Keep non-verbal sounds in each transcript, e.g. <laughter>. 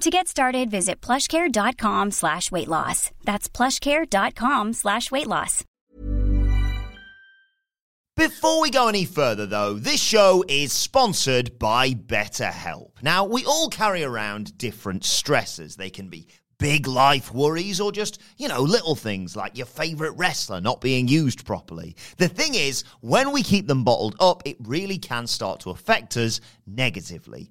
To get started, visit plushcare.com slash weight loss. That's plushcare.com slash weight loss. Before we go any further, though, this show is sponsored by BetterHelp. Now, we all carry around different stresses. They can be big life worries or just, you know, little things like your favorite wrestler not being used properly. The thing is, when we keep them bottled up, it really can start to affect us negatively.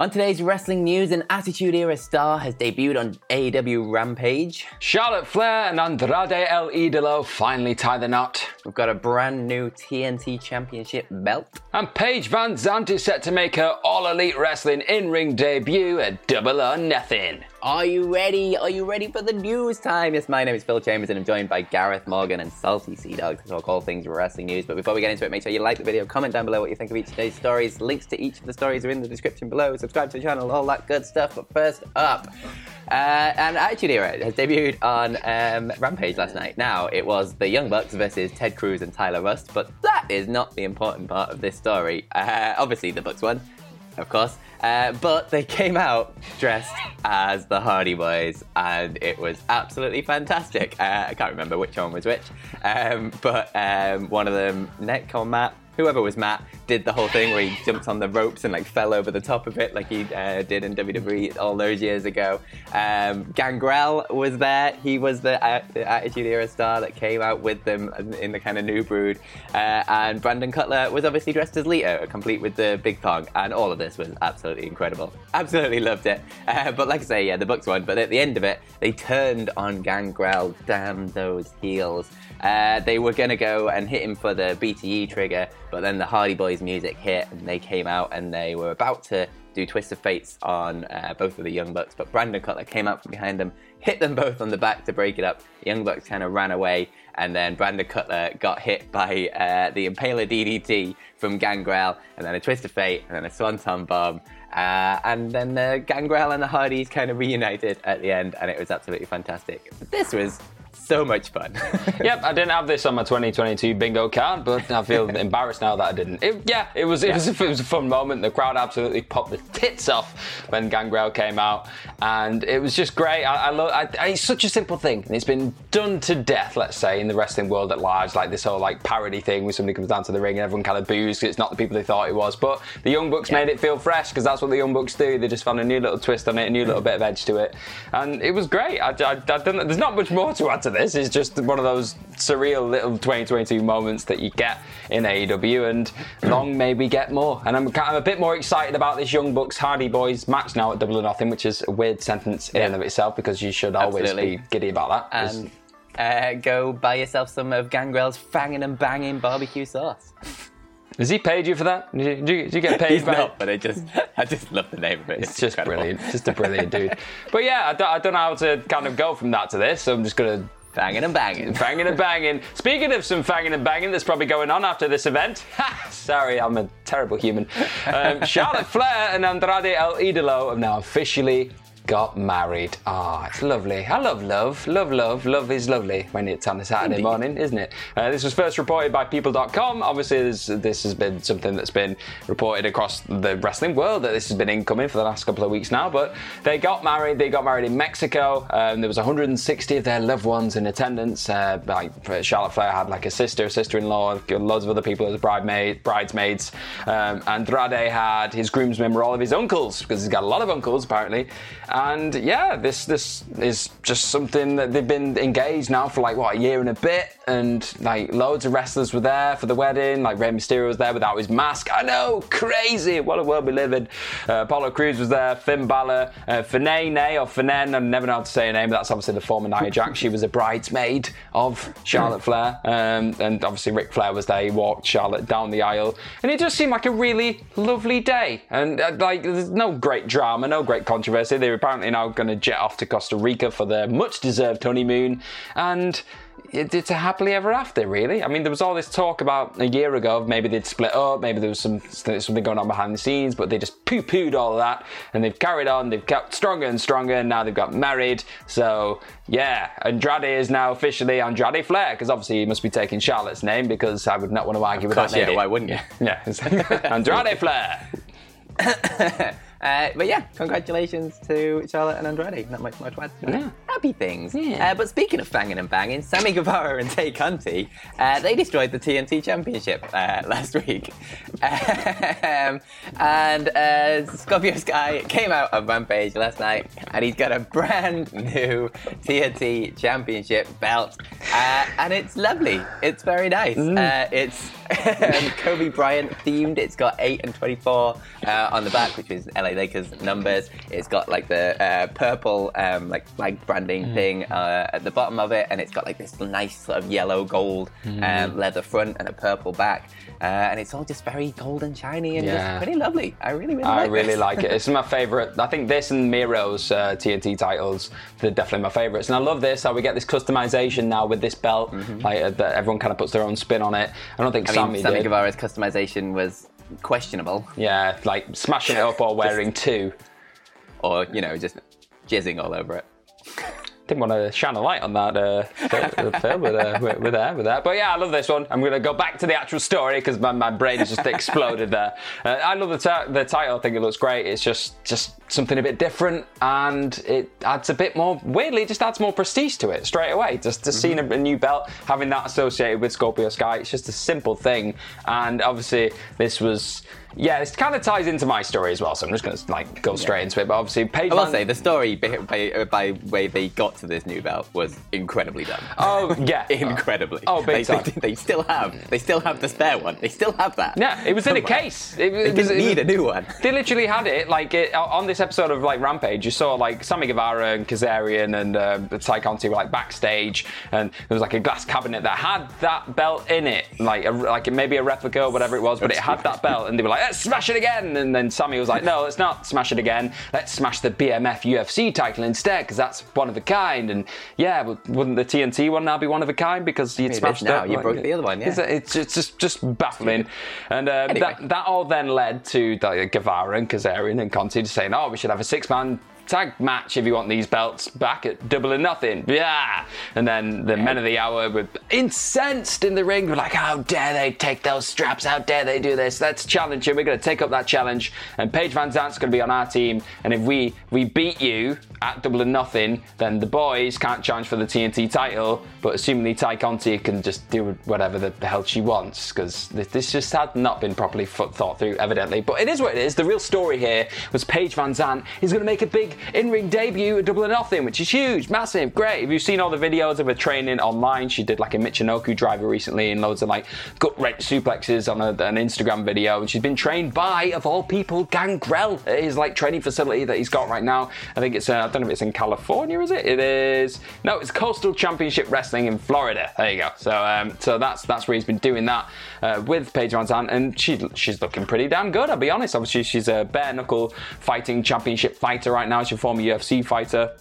On today's wrestling news, an Attitude Era star has debuted on AEW Rampage. Charlotte Flair and Andrade El Idolo finally tie the knot. We've got a brand new TNT Championship belt. And Paige Van Zandt is set to make her All Elite Wrestling in ring debut at Double or Nothing. Are you ready? Are you ready for the news time? Yes, my name is Phil Chambers and I'm joined by Gareth Morgan and Salty Sea Dog to talk all things wrestling news. But before we get into it, make sure you like the video, comment down below what you think of each of today's stories. Links to each of the stories are in the description below. Subscribe to the channel, all that good stuff. But first up, uh, and Attitude Era has debuted on um, Rampage last night. Now, it was the Young Bucks versus Ted Cruz and Tyler Rust, but that is not the important part of this story. Uh, obviously, the Bucks won, of course. Uh, but they came out dressed as the Hardy Boys, and it was absolutely fantastic. Uh, I can't remember which one was which, um, but um, one of them, Nick or Matt, whoever was Matt, did the whole thing where he jumped on the ropes and like fell over the top of it, like he uh, did in WWE all those years ago. Um, Gangrel was there. He was the, uh, the, Attitude Era star that came out with them in the kind of new brood. Uh, and Brandon Cutler was obviously dressed as Lita, complete with the big thong. And all of this was absolutely incredible. Absolutely loved it. Uh, but like I say, yeah, the Bucks won. But at the end of it, they turned on Gangrel. Damn those heels. Uh, they were going to go and hit him for the BTE trigger, but then the Hardy Boys music hit and they came out and they were about to do Twist of Fates on uh, both of the Young Bucks, but Brandon Cutler came out from behind them, hit them <laughs> both on the back to break it up. The Young Bucks kind of ran away, and then Brandon Cutler got hit by uh, the Impaler DDT from Gangrel, and then a Twist of Fate, and then a Swanton Bomb. Uh, and then the Gangrel and the Hardys kind of reunited at the end, and it was absolutely fantastic. But this was so much fun. <laughs> yep, I didn't have this on my 2022 bingo card, but I feel <laughs> embarrassed now that I didn't. It, yeah, it was it, was a, it was a fun moment. The crowd absolutely popped the tits off when Gangrel came out, and it was just great. I, I love. I, it's such a simple thing, and it's been done to death. Let's say in the wrestling world at large, like this whole like parody thing where somebody comes down to the ring and everyone kind of boos 'cause it's not the people they thought it was. But the Young Bucks made it feel fresh because that's what the Young Bucks do. They just found a new little twist on it, a new little bit of edge to it, and it was great. I, I, I don't, there's not much more to add to this. It's just one of those surreal little 2022 moments that you get in AEW, and long may we get more. And I'm, of a bit more excited about this Young Bucks Hardy Boys match now at Double or Nothing, which is a weird sentence in and of itself because you should always Absolutely. be giddy about that. and uh, go buy yourself some of Gangrel's fanging and banging barbecue sauce. Has he paid you for that? Did you, did you- did you get paid <laughs> He's by not, but I just, I just love the name of it. It's just incredible. brilliant. Just a brilliant dude. But yeah, I don't, I don't know how to kind of go from that to this, so I'm just going to Banging and banging. Fanging and banging. Speaking of some fanging and banging that's probably going on after this event. Sorry, I'm a terrible human. Um, Charlotte Flair and Andrade El Idolo have now officially got married. Ah, it's lovely. I love love. Love, love. Love is lovely when it's on a Saturday Indeed. morning, isn't it? Uh, this was first reported by People.com. Obviously, this, this has been something that's been reported across the wrestling world that this has been incoming for the last couple of weeks now. But they got married. They got married in Mexico. Um, there was 160 of their loved ones in attendance. Uh, like Charlotte Flair had like a sister, sister-in-law, loads of other people as bridemaid, bridesmaids. Um, Andrade had his groomsmen were all of his uncles because he's got a lot of uncles apparently. And yeah, this this is just something that they've been engaged now for like what a year and a bit, and like loads of wrestlers were there for the wedding. Like Rey Mysterio was there without his mask. I know, crazy. What a world we live in. Uh, Apollo Crews was there. Finn Balor, uh, Finay or Finen. I never know how to say her name. But that's obviously the former Nia Jax. She was a bridesmaid of Charlotte Flair, um, and obviously Ric Flair was there. He walked Charlotte down the aisle, and it just seemed like a really lovely day. And uh, like, there's no great drama, no great controversy. They're apparently now going to jet off to Costa Rica for their much-deserved honeymoon, and it, it's a happily ever after, really. I mean, there was all this talk about a year ago of maybe they'd split up, maybe there was some something going on behind the scenes, but they just poo-pooed all of that, and they've carried on. They've got stronger and stronger, and now they've got married. So yeah, Andrade is now officially Andrade Flair, because obviously he must be taking Charlotte's name, because I would not want to argue with course, that. yeah, lady. why wouldn't you? Yeah, <laughs> Andrade Flair. <laughs> Uh, but yeah, congratulations to Charlotte and Andrade. Not much add. to. Yeah. Happy things. Yeah. Uh, but speaking of fanging and banging, Sammy Guevara and Tay Conti, uh, they destroyed the TNT Championship uh, <laughs> last week. Um, and uh, Scorpio Sky came out of Rampage last night, and he's got a brand new TNT Championship belt, uh, and it's lovely. It's very nice. Uh, it's <laughs> um, Kobe Bryant themed. It's got eight and twenty-four uh, on the back, which is LA Lakers numbers. It's got like the uh, purple um, like flag branding thing uh, at the bottom of it, and it's got like this nice sort of yellow gold um, leather front and a purple back, uh, and it's all just very gold and shiny and Yeah. just pretty lovely. I really, really I like really this. like it. It's my <laughs> favourite. I think this and Miro's uh, TNT titles, they're definitely my favourites. And I love this, how we get this customization now with this belt. Like, uh, that everyone kind of puts their own spin on it. I don't think Mm-hmm. I Sammy mean, Sammy did. Guevara's customization was questionable, Yeah, like smashing it up or <laughs> wearing two. or you know, just jizzing all over it. <laughs> Didn't want to shine a light on that, uh, Phil, <laughs> with, uh, with, that, with that. But yeah, I love this one. I'm going to go back to the actual story because my, my brain has just <laughs> exploded there. Uh, I love the, ti- the title. I think it looks great. It's just just something a bit different, and it adds a bit more. Weirdly, it just adds more prestige to it straight away. Just to seeing a, a new belt, having that associated with Scorpio Sky, it's just a simple thing. And obviously, this was. Yeah, this kind of ties into my story as well, so I'm just going to like go straight into it. But obviously, Paige I will Van- say the story by, by, way they got to this new belt was incredibly done. Oh yeah, <laughs> incredibly. Oh, big they, time. They, they still have. They still have the spare one. They still have that. Yeah, it was in a case. It, They it was, didn't it need was- a new one. <laughs> They literally had it like it, on this episode of like Rampage. You saw like Sammy Guevara and Kazarian and uh, Tay Conti were like backstage, and there was like a glass cabinet that had that belt in it, like a, like maybe a replica or whatever it was, but it had that belt, and they were like, "Let's smash it again!" And then Sammy was like, "No, let's not smash it again. Let's smash the BMF UFC title instead, because that's one of a kind." And yeah, but wouldn't the TNT one now be one of a kind because you'd It smashed now. it? You broke the other one, yeah. It's, it's, just just baffling, and uh, Anyway. that that all then led to like, Guevara and Kazarian and Conti saying, "Oh, we should have a six-man tag match if you want these belts back at Double or Nothing. Yeah. And then the men of the hour were incensed in the ring. We're like, how dare they take those straps? How dare they do this? Let's challenge you. We're going to take up that challenge. And Paige VanZant's going to be on our team. And if we we beat you at Double or Nothing, then the boys can't challenge for the TNT title. But assumingly Tay Conti can just do whatever the, hell she wants because this, this just had not been properly thought through, evidently. But it is what it is. The real story here was Paige Van Zant is going to make a big in-ring debut at Double or Nothing, which is huge, massive, great. If you've seen all the videos of her training online, she did like a Michinoku driver recently and loads of like gut wrench suplexes on a, an Instagram video. And she's been trained by, of all people, Gangrel at his like training facility that he's got right now. I think it's, uh, I don't know if it's in California, is it? It is. No, it's Coastal Championship Wrestling in Florida. There you go. So, um, so that's that's where he's been doing that uh, with Paige VanZant, and she she's looking pretty damn good. I'll be honest. Obviously, she's a bare knuckle fighting championship fighter right now. Former UFC fighter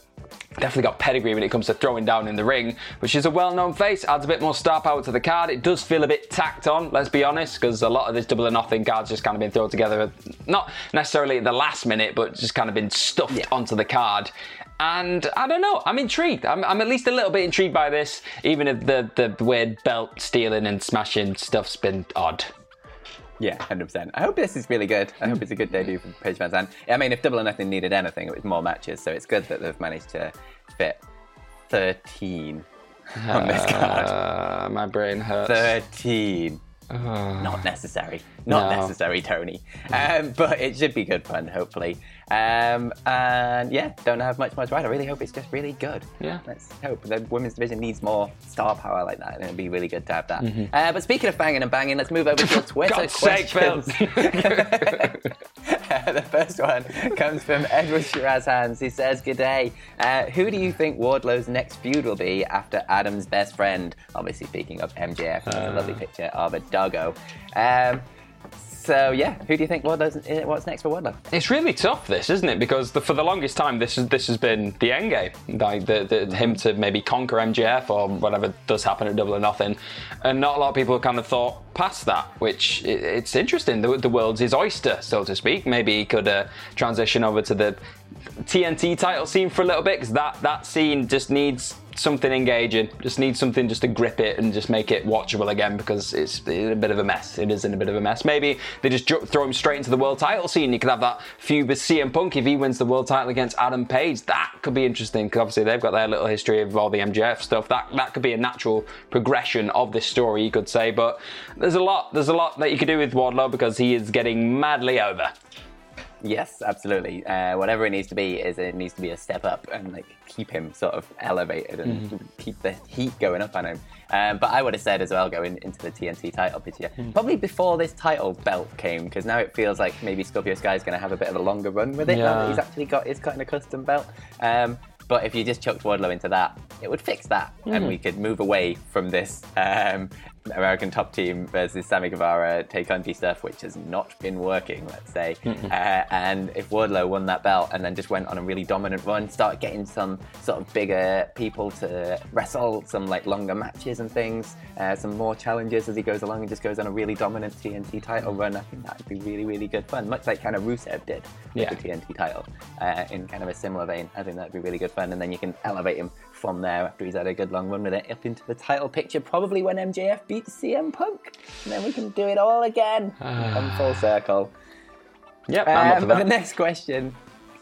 definitely got pedigree when it comes to throwing down in the ring, which is a well-known face, adds a bit more star power to the card. It does feel a bit tacked on, let's be honest, because a lot of this double or nothing cards just kind of been thrown together, not necessarily at the last minute, but just kind of been stuffed Yeah. onto the card. And I don't know, I'm intrigued. I'm, I'm at least a little bit intrigued by this, even if the, the weird belt stealing and smashing stuff's been odd. Yeah, hundred percent. I hope this is really good. I hope it's a good debut for Paige VanZant. I mean, if Double or Nothing needed anything, it was more matches. So it's good that they've managed to fit thirteen on this card. Uh, my brain hurts. Thirteen. Not necessary. Not No. necessary, Tony. Um, but it should be good fun, hopefully. Um, and yeah, don't have much more to add. I really hope it's just really good. Yeah. Let's hope the women's division needs more star power like that, and it'd be really good to have that. Mm-hmm. Uh, but speaking of banging and banging, let's move over to your <laughs> Twitter God's sake, Phil. questions. <laughs> <laughs> the first one comes from Edward Shiraz Hands. He says, Good day. Uh, who do you think Wardlow's next feud will be after Adam's best friend? Obviously, speaking of MJF, there's a Uh. lovely picture of a doggo. Um, so, yeah, who do you think Wardlow's, uh, what's next for Wardlow? It's really tough, this, isn't it? Because the, for the longest time, this is this has been the end game, like the, the, him to maybe conquer MJF or whatever does happen at Double or Nothing, and not a lot of people kind of thought past that. Which it, it's interesting. The, the world's his oyster, so to speak. Maybe he could uh, transition over to the TNT title scene for a little bit because that that scene just needs something engaging. Just need something just to grip it and just make it watchable again because it's in a bit of a mess. It is in a bit of a mess. Maybe they just ju- throw him straight into the world title scene. You could have that feud with CM Punk if he wins the world title against Adam Page. That could be interesting because obviously they've got their little history of all the MJF stuff. That that could be a natural progression of this story, you could say. But there's a lot. There's a lot that you could do with Wardlow because he is getting madly over. Yes, absolutely. Uh, whatever it needs to be is it needs to be a step up and like keep him sort of elevated and keep the heat going up on him. Um, but I would have said as well going into the TNT title picture, probably before this title belt came, because now it feels like maybe Scorpio Sky is going to have a bit of a longer run with it now that Yeah. he's actually got his kind of custom belt. Um, but if you just chucked Wardlow into that, it would fix that, and we could move away from this um, American Top Team versus Sammy Guevara Tay Conti stuff, which has not been working, let's say. Uh, and if Wardlow won that belt and then just went on a really dominant run, start getting some sort of bigger people to wrestle, some like longer matches and things, uh, some more challenges as he goes along and just goes on a really dominant TNT title run, I think that would be really, really good fun, much like kind of Rusev did with Yeah. the TNT title uh, in kind of a similar vein. I think that'd be really good fun, and then you can elevate him from there after he's had a good long run with it up into the title picture, probably when MJF beats CM Punk, and then we can do it all again, <sighs> come full circle. Yep, I'm up Um, the next question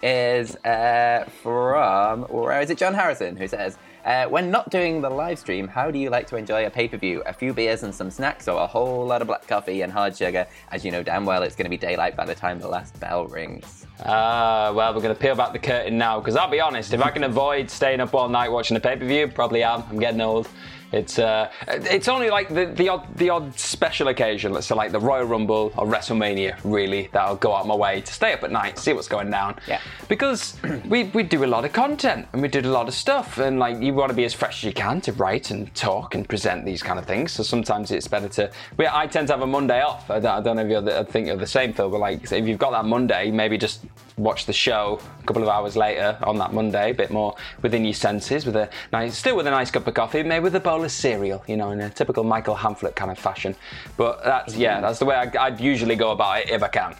is uh, from where is it? John Harrison, who says, uh, "When not doing the live stream, how do you like to enjoy a pay per view? A few beers and some snacks, or a whole lot of black coffee and hard sugar? As you know damn well, it's going to be daylight by the time the last bell rings." Ah, well, we're going to peel back the curtain now because I'll be honest, if I can avoid staying up all night watching a pay per view, probably am. I'm getting old. It's uh, it's only like the, the odd the odd special occasion, let's say like the Royal Rumble or WrestleMania, really, that I'll go out my way to stay up at night, see what's going down. Yeah. Because <clears throat> we, we do a lot of content and we do a lot of stuff, and like you want to be as fresh as you can to write and talk and present these kind of things. So sometimes it's better to. We, I tend to have a Monday off. I don't, I don't know if you're the, I think you're the same, Phil, but like if you've got that Monday, maybe just watch the show a couple of hours later on that Monday, a bit more within your senses, with a nice, still with a nice cup of coffee, maybe with a bowl of cereal, you know, in a typical Michael Hamflett kind of fashion. But that's yeah, that's the way I, I'd usually go about it if I can.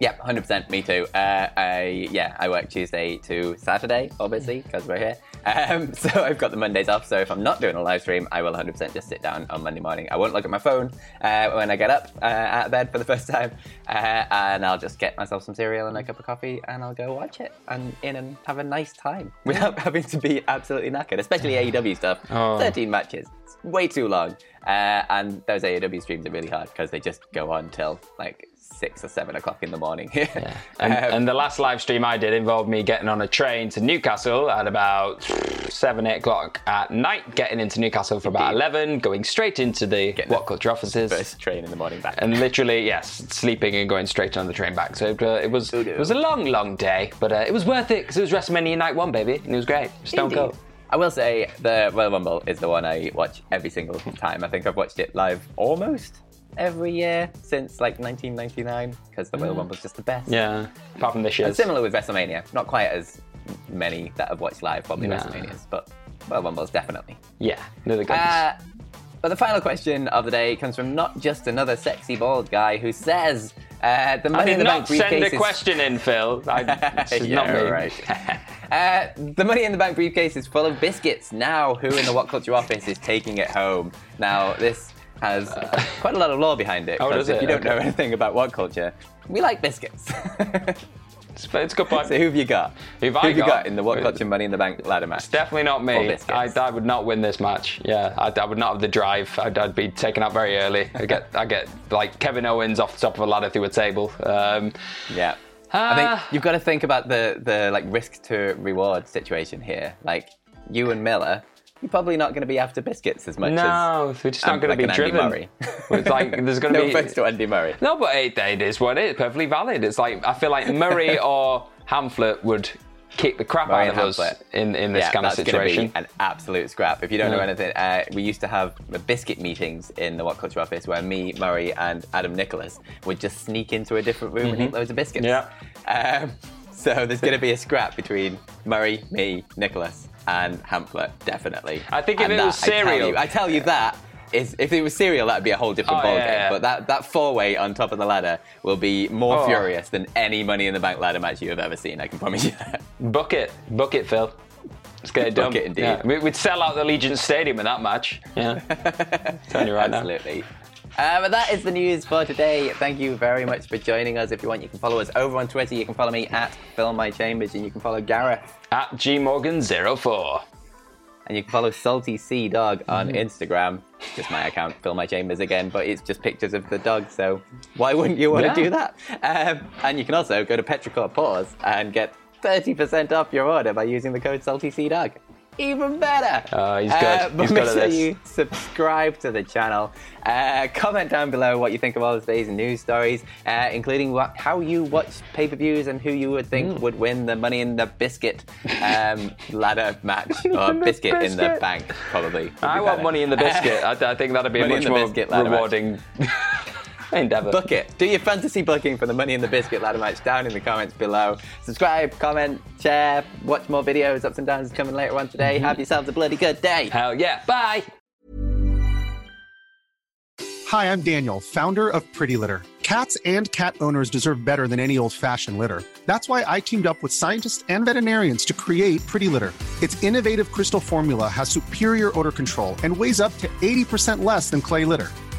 Yeah, hundred percent. Me too. Uh, I yeah, I work Tuesday to Saturday, obviously, because we're here. Um, <laughs> so I've got the Mondays off. So if I'm not doing a live stream, I will 100% just sit down on Monday morning. I won't look at my phone uh, when I get up uh, out of bed for the first time, uh, and I'll just get myself some cereal and a cup of coffee, and I'll go watch it and in and have a nice time without <laughs> having to be absolutely knackered. Especially AEW stuff. <sighs> Oh. 13 matches. It's way too long. Uh, and those AEW streams are really hard because they just go on till like six or seven o'clock in the morning. <laughs> Yeah. And, Um, and the last live stream I did involved me getting on a train to Newcastle at about seven, eight o'clock at night, getting into Newcastle for about eleven, going straight into the Getting What Culture offices. first train in the morning back. And literally, yes, sleeping and going straight on the train back. So it, uh, it was Doo-doo. it was a long, long day, but uh, it was worth it because it was WrestleMania Night One, baby, and it was great. Stone Indeed. Cold. I will say the Royal Rumble is the one I watch every single time. I think I've watched it live almost every year since like 1999 because the Royal Rumble's just the best. Yeah, apart from this year. similar with WrestleMania. Not quite as many that I've watched live, probably Nah. WrestleManias, but Royal Rumbles definitely. Yeah, they're the good. Uh, but the final question of the day comes from not just another sexy bald guy who says uh, the I Money in did the not Bank send a is- question in, Phil. I, <laughs> this is Yeah, not me. right. <laughs> Uh, the Money in the Bank briefcase is full of biscuits. Now, who in the What Culture office is taking it home? Now, this has quite a lot of lore behind it. Oh, 'cause does if it? you don't know anything about What Culture, we like biscuits. <laughs> It's, it's a good point. so, who have you got? Who've who I have you got? got in the What Culture Money in the Bank ladder match? Definitely not me. I, I would not win this match. Yeah, I, I would not have the drive. I'd, I'd be taken out very early. I get, I get like Kevin Owens off the top of a ladder through a table. Um, Yeah. I Ah. think you've got to think about the the like risk to reward situation here. Like you and Miller, you're probably not going to be after biscuits as much as no, we're just not um, going to be an Andy driven. Murray. <laughs> It's like there's going <laughs> to no be offense to Andy Murray. no, but it, it is what it is. Perfectly valid. It's like I feel like Murray <laughs> or Hamflett would kick the crap Murray out of us in, in this yeah, kind of situation. an absolute scrap. If you don't know anything, uh, we used to have biscuit meetings in the What Culture office where me, Murray, and Adam Nicholas would just sneak into a different room and eat loads of biscuits. Mm-hmm. Yeah. Um, so there's going to be a scrap between Murray, me, Nicholas, and Hamflett, definitely. I think if And it was that, I tell cereal- you- I tell you that. Is, if it was cereal, that'd be a whole different Oh, ballgame. yeah, yeah. But that, that four way on top of the ladder will be more Oh. furious than any Money in the Bank ladder match you have ever seen. I can promise you that. Book it, book it, Phil. Let's get it done. Book it, indeed. Yeah, we- We'd sell out the Legion Stadium in that match. Yeah, <laughs> telling you right now. Absolutely. Uh, but that is the news for today. Thank you very much for joining us. If you want, you can follow us over on Twitter. You can follow me at Fill My Chambers, and you can follow Gareth, At gmorgan04. and you can follow Salty Sea Dog on Mm-hmm. Instagram. Just my account, Fill My Chambers again, but it's just pictures of the dog. So why wouldn't you want Yeah. to do that? Um, and you can also go to Petrichor Paws and get 30% off your order by using the code Salty Sea Dog. Even better. Oh, he's good. but He's make sure you subscribe to the channel. Uh, comment down below what you think of all of today's news stories, uh, including what, how you watch pay-per-views and who you would think Hmm. would win the Money in the Biscuit um, <laughs> ladder match, or the Biscuit in the Bank, probably. I want money in the biscuit. <laughs> I, I think that'd be a much more biscuit rewarding endeavor. Book it. Do your fantasy booking for the Money in the Biscuit ladder match down in the comments below. Subscribe, comment, share, watch more videos. Ups and downs coming later on today. Mm-hmm. Have yourselves a bloody good day. Hell yeah! Bye. Hi, I'm Daniel, founder of Pretty Litter. Cats and cat owners deserve better than any old fashioned litter. That's why I teamed up with scientists and veterinarians to create Pretty Litter. Its innovative crystal formula has superior odor control and weighs up to 80% less than clay litter.